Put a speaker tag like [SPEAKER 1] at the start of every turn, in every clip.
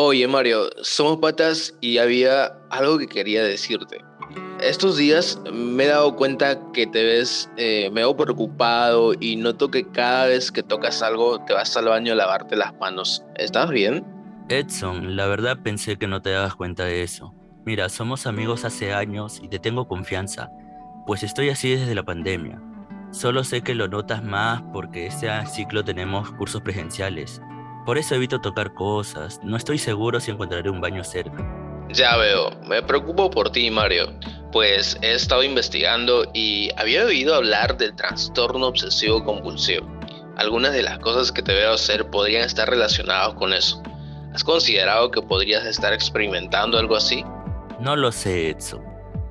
[SPEAKER 1] Oye Mario, somos patas y había algo que quería decirte. Estos días me he dado cuenta que te ves eh, medio preocupado y noto que cada vez que tocas algo te vas al baño a lavarte las manos. ¿Estás bien?
[SPEAKER 2] Edson, la verdad pensé que no te dabas cuenta de eso. Mira, somos amigos hace años y te tengo confianza, pues estoy así desde la pandemia. Solo sé que lo notas más porque este ciclo tenemos cursos presenciales. Por eso evito tocar cosas, no estoy seguro si encontraré un baño cerca.
[SPEAKER 1] Ya veo, me preocupo por ti, Mario, pues he estado investigando y había oído hablar del trastorno obsesivo compulsivo. Algunas de las cosas que te veo hacer podrían estar relacionadas con eso. ¿Has considerado que podrías estar experimentando algo así?
[SPEAKER 2] No lo sé, Edson.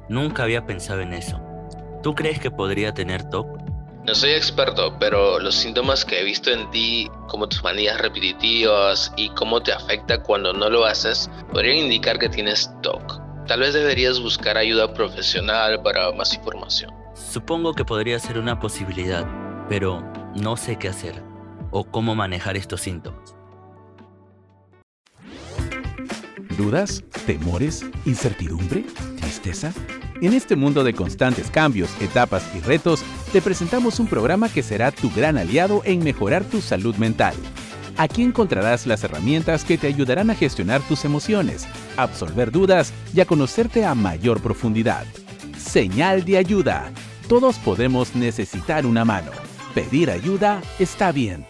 [SPEAKER 2] Nunca había pensado en eso. ¿Tú crees que podría tener TOC?
[SPEAKER 1] No soy experto, pero los síntomas que he visto en ti, como tus manías repetitivas y cómo te afecta cuando no lo haces, podrían indicar que tienes TOC. Tal vez deberías buscar ayuda profesional para más información.
[SPEAKER 2] Supongo que podría ser una posibilidad, pero no sé qué hacer o cómo manejar estos síntomas.
[SPEAKER 3] ¿Dudas? ¿Temores? ¿Incertidumbre? ¿Tristeza? En este mundo de constantes cambios, etapas y retos, te presentamos un programa que será tu gran aliado en mejorar tu salud mental. Aquí encontrarás las herramientas que te ayudarán a gestionar tus emociones, absolver dudas y a conocerte a mayor profundidad. Señal de ayuda. Todos podemos necesitar una mano. Pedir ayuda está bien.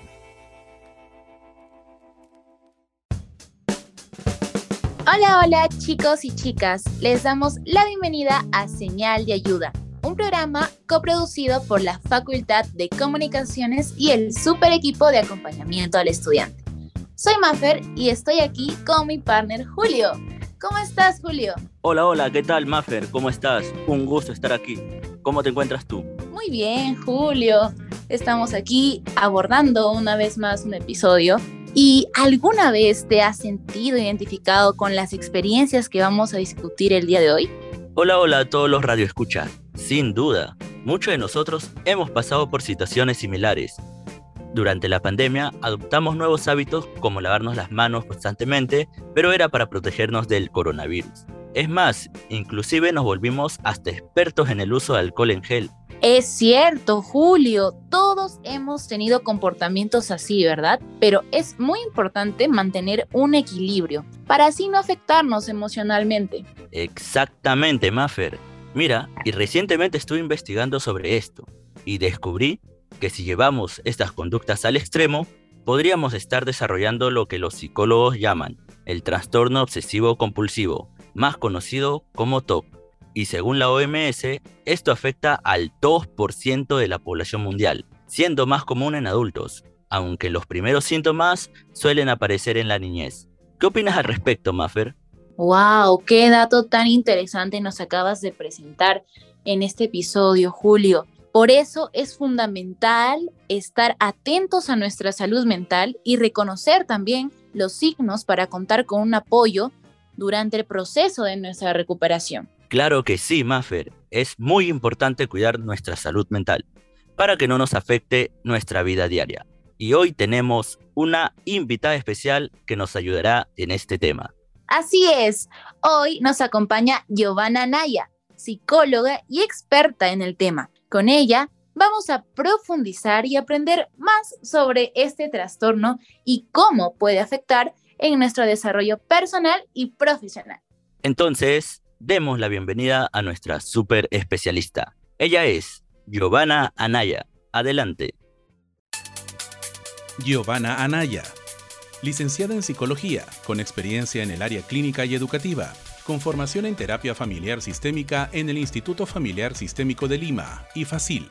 [SPEAKER 4] Hola, hola chicos y chicas, les damos la bienvenida a Señal de Ayuda, un programa coproducido por la Facultad de Comunicaciones y el super equipo de acompañamiento al estudiante. Soy Maffer y estoy aquí con mi partner Julio. ¿Cómo estás, Julio?
[SPEAKER 2] Hola, hola, ¿qué tal, Maffer? ¿Cómo estás? Un gusto estar aquí. ¿Cómo te encuentras tú?
[SPEAKER 4] Muy bien, Julio. Estamos aquí abordando una vez más un episodio ¿Y alguna vez te has sentido identificado con las experiencias que vamos a discutir el día de hoy?
[SPEAKER 2] Hola, hola a todos los radioescuchas. Sin duda, muchos de nosotros hemos pasado por situaciones similares. Durante la pandemia adoptamos nuevos hábitos como lavarnos las manos constantemente, pero era para protegernos del coronavirus. Es más, inclusive nos volvimos hasta expertos en el uso de alcohol en gel.
[SPEAKER 4] Es cierto, Julio, todos hemos tenido comportamientos así, ¿verdad? Pero es muy importante mantener un equilibrio para así no afectarnos emocionalmente.
[SPEAKER 2] Exactamente, Maffer. Mira, y recientemente estuve investigando sobre esto y descubrí que si llevamos estas conductas al extremo, podríamos estar desarrollando lo que los psicólogos llaman el trastorno obsesivo compulsivo, más conocido como TOC y según la OMS, esto afecta al 2% de la población mundial, siendo más común en adultos, aunque los primeros síntomas suelen aparecer en la niñez. ¿Qué opinas al respecto, Maffer?
[SPEAKER 4] ¡Wow! ¡Qué dato tan interesante nos acabas de presentar en este episodio, Julio! Por eso es fundamental estar atentos a nuestra salud mental y reconocer también los signos para contar con un apoyo durante el proceso de nuestra recuperación.
[SPEAKER 2] Claro que sí, Maffer. Es muy importante cuidar nuestra salud mental para que no nos afecte nuestra vida diaria. Y hoy tenemos una invitada especial que nos ayudará en este tema.
[SPEAKER 4] Así es, hoy nos acompaña Giovanna Naya, psicóloga y experta en el tema. Con ella vamos a profundizar y aprender más sobre este trastorno y cómo puede afectar en nuestro desarrollo personal y profesional.
[SPEAKER 2] Entonces, demos la bienvenida a nuestra super especialista. Ella es Giovanna Anaya. Adelante.
[SPEAKER 3] Giovanna Anaya, licenciada en psicología, con experiencia en el área clínica y educativa, con formación en terapia familiar sistémica en el Instituto Familiar Sistémico de Lima, y FACIL.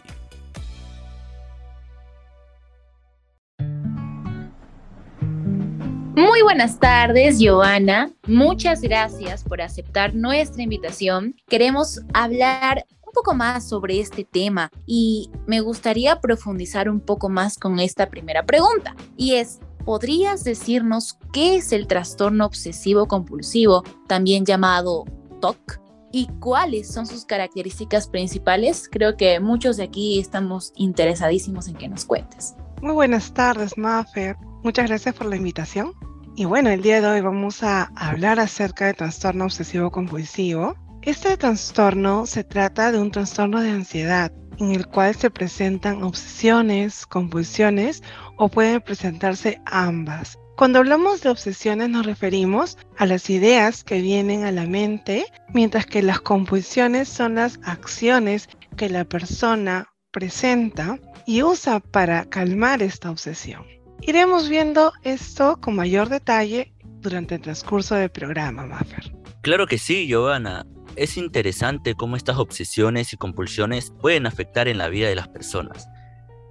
[SPEAKER 4] Muy buenas tardes, Joana. Muchas gracias por aceptar nuestra invitación. Queremos hablar un poco más sobre este tema y me gustaría profundizar un poco más con esta primera pregunta y es, ¿podrías decirnos qué es el trastorno obsesivo compulsivo, también llamado TOC? ¿Y cuáles son sus características principales? Creo que muchos de aquí estamos interesadísimos en que nos cuentes.
[SPEAKER 5] Muy buenas tardes, Mafer. Muchas gracias por la invitación. Y bueno, el día de hoy vamos a hablar acerca del trastorno obsesivo compulsivo. Este trastorno se trata de un trastorno de ansiedad en el cual se presentan obsesiones, compulsiones o pueden presentarse ambas. Cuando hablamos de obsesiones nos referimos a las ideas que vienen a la mente, mientras que las compulsiones son las acciones que la persona presenta y usa para calmar esta obsesión. Iremos viendo esto con mayor detalle durante el transcurso del programa, Maffer.
[SPEAKER 2] Claro que sí, Giovanna. Es interesante cómo estas obsesiones y compulsiones pueden afectar en la vida de las personas.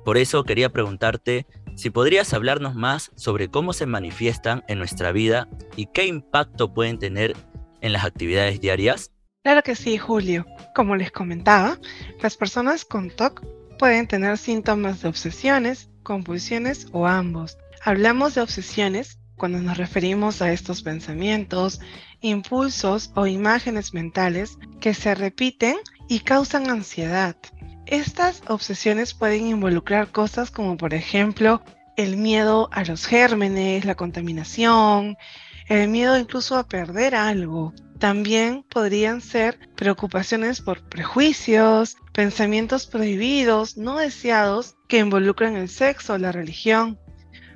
[SPEAKER 2] Por eso quería preguntarte si podrías hablarnos más sobre cómo se manifiestan en nuestra vida y qué impacto pueden tener en las actividades diarias.
[SPEAKER 5] Claro que sí, Julio. Como les comentaba, las personas con TOC pueden tener síntomas de obsesiones, compulsiones o ambos. Hablamos de obsesiones cuando nos referimos a estos pensamientos, impulsos o imágenes mentales que se repiten y causan ansiedad. Estas obsesiones pueden involucrar cosas como por ejemplo el miedo a los gérmenes, la contaminación, el miedo incluso a perder algo. También podrían ser preocupaciones por prejuicios, pensamientos prohibidos, no deseados, que involucran el sexo la religión,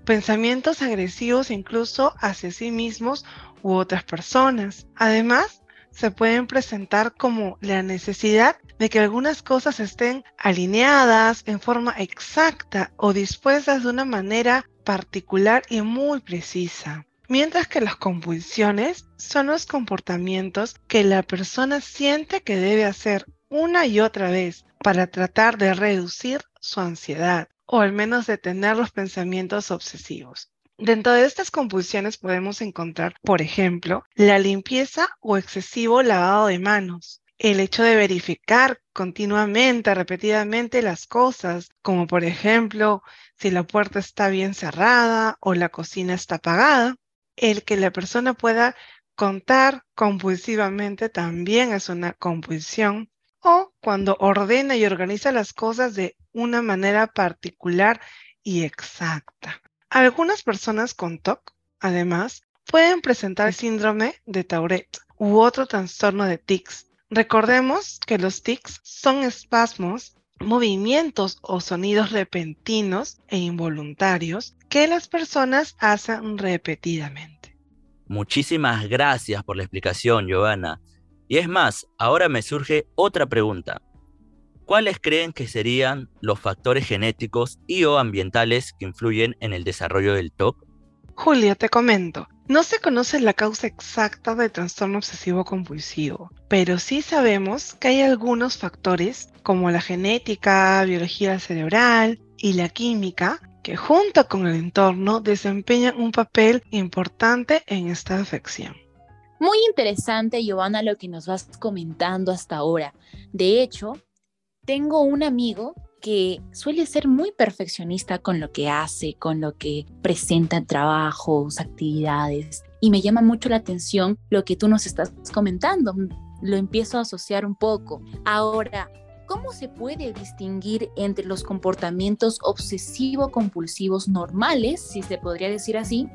[SPEAKER 5] pensamientos agresivos incluso hacia sí mismos u otras personas. Además, se pueden presentar como la necesidad de que algunas cosas estén alineadas en forma exacta o dispuestas de una manera particular y muy precisa. Mientras que las compulsiones son los comportamientos que la persona siente que debe hacer una y otra vez para tratar de reducir su ansiedad o al menos detener los pensamientos obsesivos. Dentro de estas compulsiones podemos encontrar, por ejemplo, la limpieza o excesivo lavado de manos, el hecho de verificar continuamente, repetidamente las cosas, como por ejemplo si la puerta está bien cerrada o la cocina está apagada, el que la persona pueda contar compulsivamente también es una compulsión, o cuando ordena y organiza las cosas de una manera particular y exacta. Algunas personas con TOC, además, pueden presentar el síndrome de Tourette u otro trastorno de tics. Recordemos que los tics son espasmos, movimientos o sonidos repentinos e involuntarios que las personas hacen repetidamente.
[SPEAKER 2] Muchísimas gracias por la explicación, Giovanna. Y es más, ahora me surge otra pregunta. ¿Cuáles creen que serían los factores genéticos y o ambientales que influyen en el desarrollo del TOC?
[SPEAKER 5] Julia, te comento. No se conoce la causa exacta del trastorno obsesivo compulsivo, pero sí sabemos que hay algunos factores como la genética, biología cerebral y la química que junto con el entorno desempeñan un papel importante en esta afección.
[SPEAKER 4] Muy interesante, Giovanna, lo que nos vas comentando hasta ahora. De hecho, tengo un amigo que suele ser muy perfeccionista con lo que hace, con lo que presenta en trabajos, actividades. Y me llama mucho la atención lo que tú nos estás comentando. Lo empiezo a asociar un poco. Ahora, ¿cómo se puede distinguir entre los comportamientos obsesivo-compulsivos normales, si se podría decir así,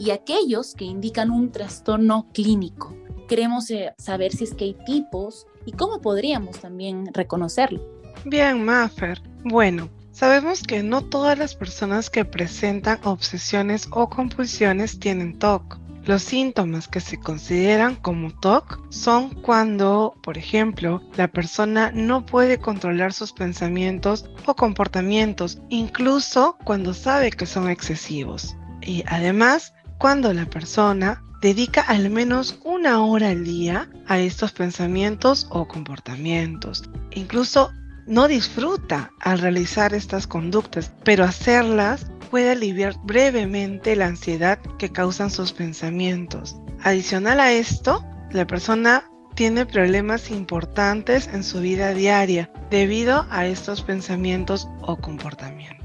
[SPEAKER 4] y aquellos que indican un trastorno clínico. Queremos eh, saber si es que hay tipos y cómo podríamos también reconocerlo.
[SPEAKER 5] Bien, Maffer. Bueno, sabemos que no todas las personas que presentan obsesiones o compulsiones tienen TOC. Los síntomas que se consideran como TOC son cuando, por ejemplo, la persona no puede controlar sus pensamientos o comportamientos, incluso cuando sabe que son excesivos. Y además, cuando la persona dedica al menos una hora al día a estos pensamientos o comportamientos. Incluso no disfruta al realizar estas conductas, pero hacerlas puede aliviar brevemente la ansiedad que causan sus pensamientos. Adicional a esto, la persona tiene problemas importantes en su vida diaria debido a estos pensamientos o comportamientos.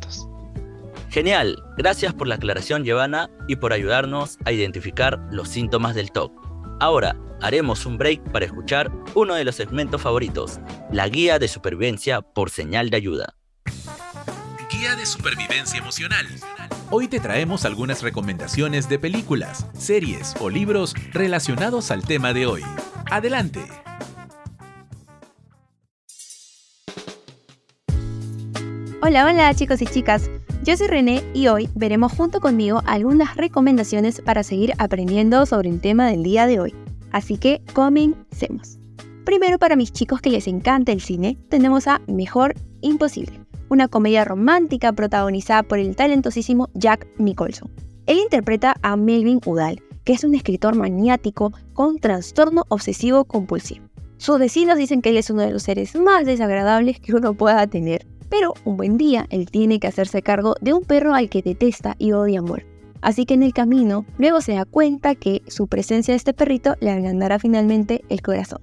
[SPEAKER 2] Genial, gracias por la aclaración Giovanna y por ayudarnos a identificar los síntomas del TOC. Ahora haremos un break para escuchar uno de los segmentos favoritos, la guía de supervivencia por señal de ayuda.
[SPEAKER 3] Guía de supervivencia emocional Hoy te traemos algunas recomendaciones de películas, series o libros relacionados al tema de hoy. Adelante.
[SPEAKER 6] Hola, hola chicos y chicas. Yo soy René y hoy veremos junto conmigo algunas recomendaciones para seguir aprendiendo sobre el tema del día de hoy. Así que comencemos. Primero para mis chicos que les encanta el cine, tenemos a Mejor Imposible una comedia romántica protagonizada por el talentosísimo Jack Nicholson. Él interpreta a Melvin Udall, que es un escritor maniático con trastorno obsesivo compulsivo. Sus vecinos dicen que él es uno de los seres más desagradables que uno pueda tener, pero un buen día él tiene que hacerse cargo de un perro al que detesta y odia a muerte. Así que en el camino, luego se da cuenta que su presencia de este perrito le ablandará finalmente el corazón.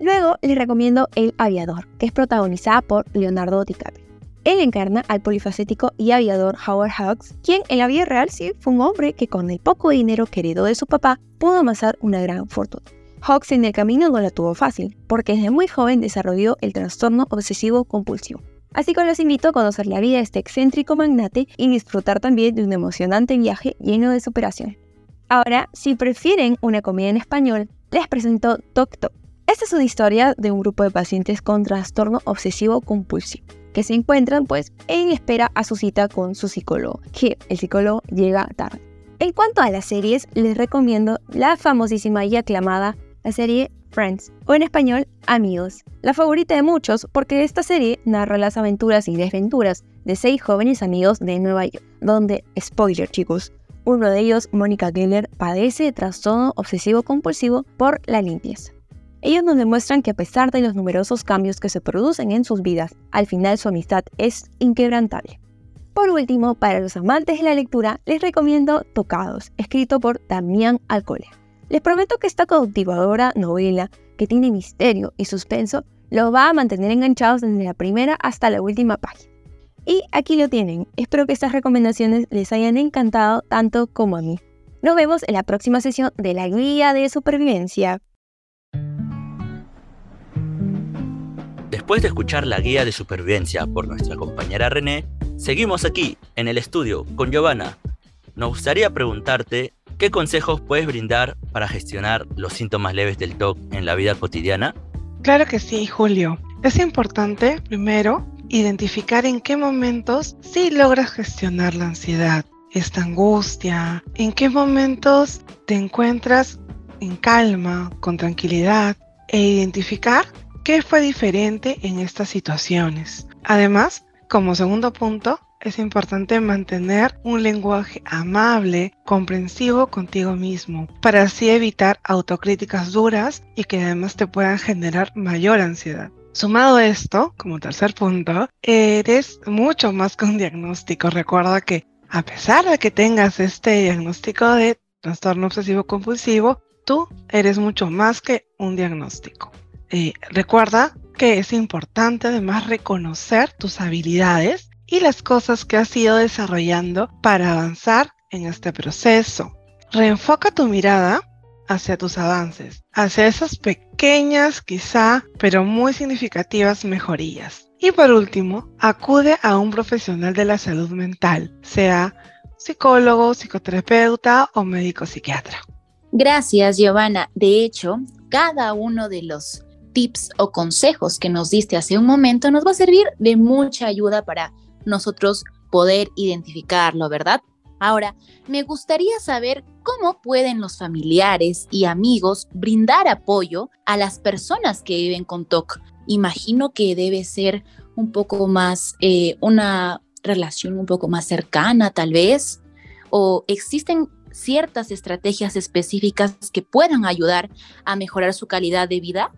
[SPEAKER 6] Luego les recomiendo El Aviador, que es protagonizada por Leonardo DiCaprio. Él encarna al polifacético y aviador Howard Hawks, quien en la vida real sí fue un hombre que con el poco dinero que de su papá pudo amasar una gran fortuna. Hawks en el camino no la tuvo fácil, porque desde muy joven desarrolló el trastorno obsesivo compulsivo. Así que los invito a conocer la vida de este excéntrico magnate y disfrutar también de un emocionante viaje lleno de superación. Ahora, si prefieren una comedia en español, les presento Tok Tok. Esta es una historia de un grupo de pacientes con trastorno obsesivo compulsivo que se encuentran pues en espera a su cita con su psicólogo, que el psicólogo llega tarde. En cuanto a las series, les recomiendo la famosísima y aclamada la serie Friends, o en español Amigos, la favorita de muchos porque esta serie narra las aventuras y desventuras de seis jóvenes amigos de Nueva York, donde, spoiler chicos, uno de ellos, Mónica Geller, padece de trastorno obsesivo compulsivo por la limpieza. Ellos nos demuestran que a pesar de los numerosos cambios que se producen en sus vidas, al final su amistad es inquebrantable. Por último, para los amantes de la lectura, les recomiendo Tocados, escrito por Damián Alcole. Les prometo que esta cautivadora novela, que tiene misterio y suspenso, los va a mantener enganchados desde la primera hasta la última página. Y aquí lo tienen. Espero que estas recomendaciones les hayan encantado tanto como a mí. Nos vemos en la próxima sesión de la guía de supervivencia.
[SPEAKER 2] Después de escuchar la guía de supervivencia por nuestra compañera René, seguimos aquí, en el estudio, con Giovanna. Nos gustaría preguntarte qué consejos puedes brindar para gestionar los síntomas leves del TOC en la vida cotidiana.
[SPEAKER 5] Claro que sí, Julio. Es importante, primero, identificar en qué momentos sí logras gestionar la ansiedad, esta angustia, en qué momentos te encuentras en calma, con tranquilidad, e identificar ¿Qué fue diferente en estas situaciones? Además, como segundo punto, es importante mantener un lenguaje amable, comprensivo contigo mismo, para así evitar autocríticas duras y que además te puedan generar mayor ansiedad. Sumado a esto, como tercer punto, eres mucho más que un diagnóstico. Recuerda que a pesar de que tengas este diagnóstico de trastorno obsesivo compulsivo, tú eres mucho más que un diagnóstico. Eh, recuerda que es importante además reconocer tus habilidades y las cosas que has ido desarrollando para avanzar en este proceso. Reenfoca tu mirada hacia tus avances, hacia esas pequeñas quizá, pero muy significativas mejorías. Y por último, acude a un profesional de la salud mental, sea psicólogo, psicoterapeuta o médico psiquiatra.
[SPEAKER 4] Gracias, Giovanna. De hecho, cada uno de los tips o consejos que nos diste hace un momento nos va a servir de mucha ayuda para nosotros poder identificarlo, ¿verdad? Ahora, me gustaría saber cómo pueden los familiares y amigos brindar apoyo a las personas que viven con TOC. Imagino que debe ser un poco más, eh, una relación un poco más cercana tal vez, o existen ciertas estrategias específicas que puedan ayudar a mejorar su calidad de vida.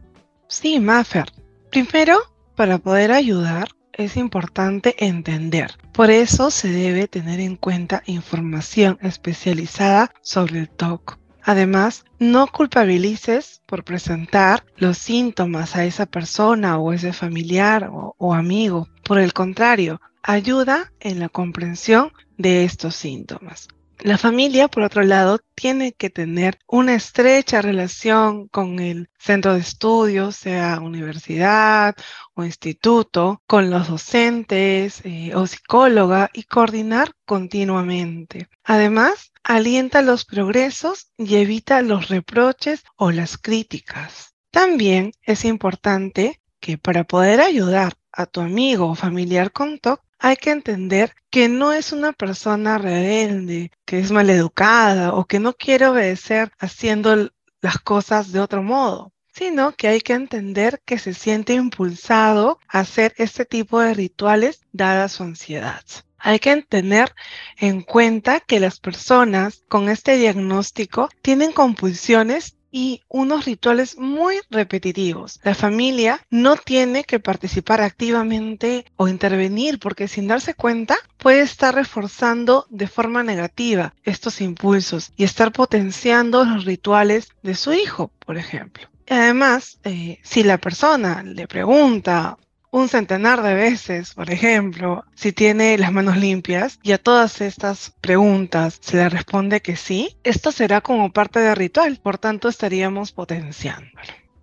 [SPEAKER 5] Sí, Maffer. Primero, para poder ayudar, es importante entender. Por eso se debe tener en cuenta información especializada sobre el TOC. Además, no culpabilices por presentar los síntomas a esa persona o ese familiar o, o, amigo. Por el contrario, ayuda en la comprensión de estos síntomas. La familia, por otro lado, tiene que tener una estrecha relación con el centro de estudios, sea universidad o instituto, con los docentes eh, o psicóloga y coordinar continuamente. Además, alienta los progresos y evita los reproches o las críticas. También es importante que para poder ayudar a tu amigo o familiar con TOC, hay que entender que no es una persona rebelde, que es maleducada o que no quiere obedecer haciendo las cosas de otro modo, sino que hay que entender que se siente impulsado a hacer este tipo de rituales dada su ansiedad. Hay que tener en cuenta que las personas con este diagnóstico tienen compulsiones y unos rituales muy repetitivos. La familia no tiene que participar activamente o intervenir porque sin darse cuenta puede estar reforzando de forma negativa estos impulsos y estar potenciando los rituales de su hijo, por ejemplo. Además, eh, si la persona le pregunta un centenar de veces, por ejemplo, si tiene las manos limpias y a todas estas preguntas se le responde que sí, esto será como parte del ritual, por tanto estaríamos potenciándolo.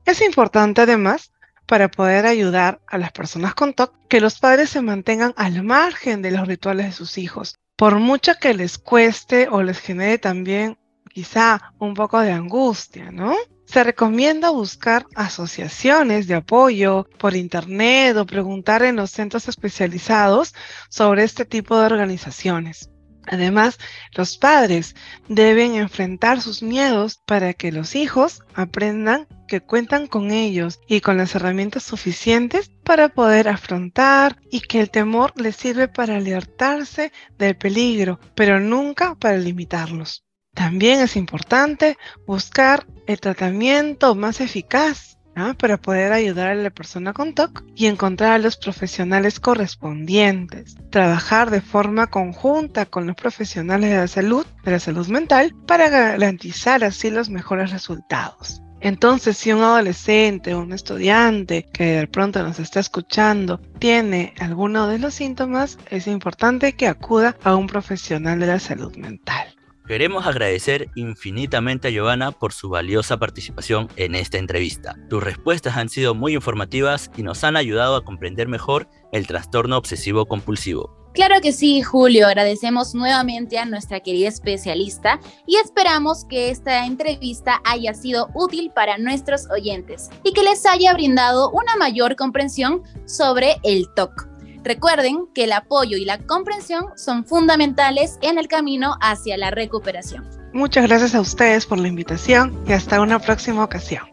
[SPEAKER 5] Es importante además para poder ayudar a las personas con TOC que los padres se mantengan al margen de los rituales de sus hijos, por mucho que les cueste o les genere también quizá un poco de angustia, ¿no? Se recomienda buscar asociaciones de apoyo por internet o preguntar en los centros especializados sobre este tipo de organizaciones. Además, los padres deben enfrentar sus miedos para que los hijos aprendan que cuentan con ellos y con las herramientas suficientes para poder afrontar y que el temor les sirve para alertarse del peligro, pero nunca para limitarlos. También es importante buscar el tratamiento más eficaz para poder ayudar a la persona con TOC y encontrar a los profesionales correspondientes. Trabajar de forma conjunta con los profesionales de la salud, de la salud mental, para garantizar así los mejores resultados. Entonces, si un adolescente o un estudiante que de pronto nos está escuchando tiene alguno de los síntomas, es importante que acuda a un profesional de la salud mental.
[SPEAKER 2] Queremos agradecer infinitamente a Giovanna por su valiosa participación en esta entrevista. Tus respuestas han sido muy informativas y nos han ayudado a comprender mejor el trastorno obsesivo compulsivo.
[SPEAKER 4] Claro que sí, Julio. Agradecemos nuevamente a nuestra querida especialista y esperamos que esta entrevista haya sido útil para nuestros oyentes y que les haya brindado una mayor comprensión sobre el TOC. Recuerden que el apoyo y la comprensión son fundamentales en el camino hacia la recuperación.
[SPEAKER 5] Muchas gracias a ustedes por la invitación y hasta una próxima ocasión.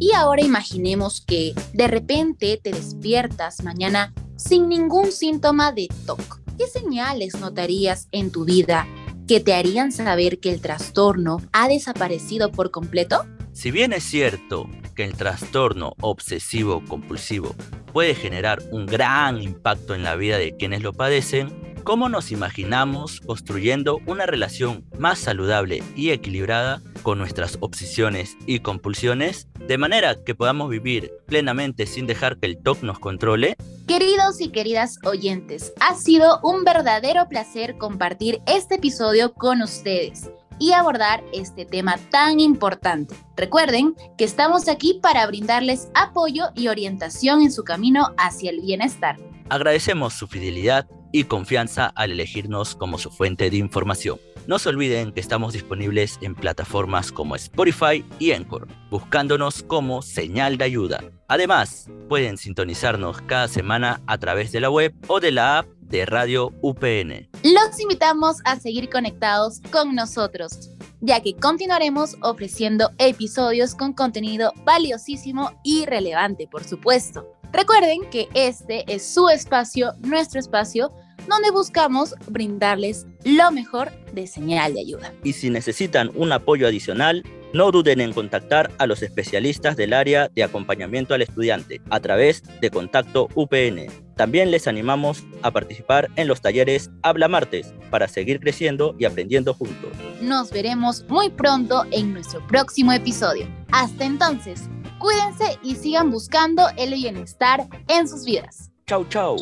[SPEAKER 4] Y ahora imaginemos que de repente te despiertas mañana sin ningún síntoma de TOC. ¿Qué señales notarías en tu vida que te harían saber que el trastorno ha desaparecido por completo?
[SPEAKER 2] Si bien es cierto que el trastorno obsesivo compulsivo puede generar un gran impacto en la vida de quienes lo padecen, ¿Cómo nos imaginamos construyendo una relación más saludable y equilibrada con nuestras obsesiones y compulsiones, de manera que podamos vivir plenamente sin dejar que el TOC nos controle?
[SPEAKER 4] Queridos y queridas oyentes, ha sido un verdadero placer compartir este episodio con ustedes y abordar este tema tan importante. Recuerden que estamos aquí para brindarles apoyo y orientación en su camino hacia el bienestar.
[SPEAKER 2] Agradecemos su fidelidad y confianza al elegirnos como su fuente de información. No se olviden que estamos disponibles en plataformas como Spotify y Anchor, buscándonos como señal de ayuda. Además, pueden sintonizarnos cada semana a través de la web o de la app de Radio UPN.
[SPEAKER 4] Los invitamos a seguir conectados con nosotros, ya que continuaremos ofreciendo episodios con contenido valiosísimo y relevante, por supuesto. Recuerden que este es su espacio, nuestro espacio, donde buscamos brindarles lo mejor de señal de ayuda.
[SPEAKER 2] Y si necesitan un apoyo adicional, no duden en contactar a los especialistas del área de acompañamiento al estudiante a través de Contacto UPN. También les animamos a participar en los talleres Habla Martes para seguir creciendo y aprendiendo juntos.
[SPEAKER 4] Nos veremos muy pronto en nuestro próximo episodio. Hasta entonces, Cuídense y sigan buscando el bienestar en sus vidas.
[SPEAKER 2] Chau, chau.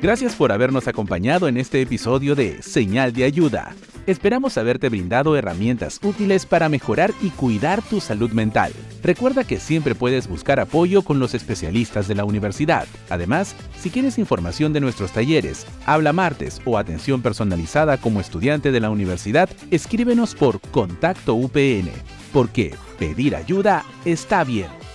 [SPEAKER 3] Gracias por habernos acompañado en este episodio de Señal de Ayuda. Esperamos haberte brindado herramientas útiles para mejorar y cuidar tu salud mental. Recuerda que siempre puedes buscar apoyo con los especialistas de la universidad. Además, si quieres información de nuestros talleres, habla martes o atención personalizada como estudiante de la universidad, escríbenos por Contacto UPN, porque pedir ayuda está bien.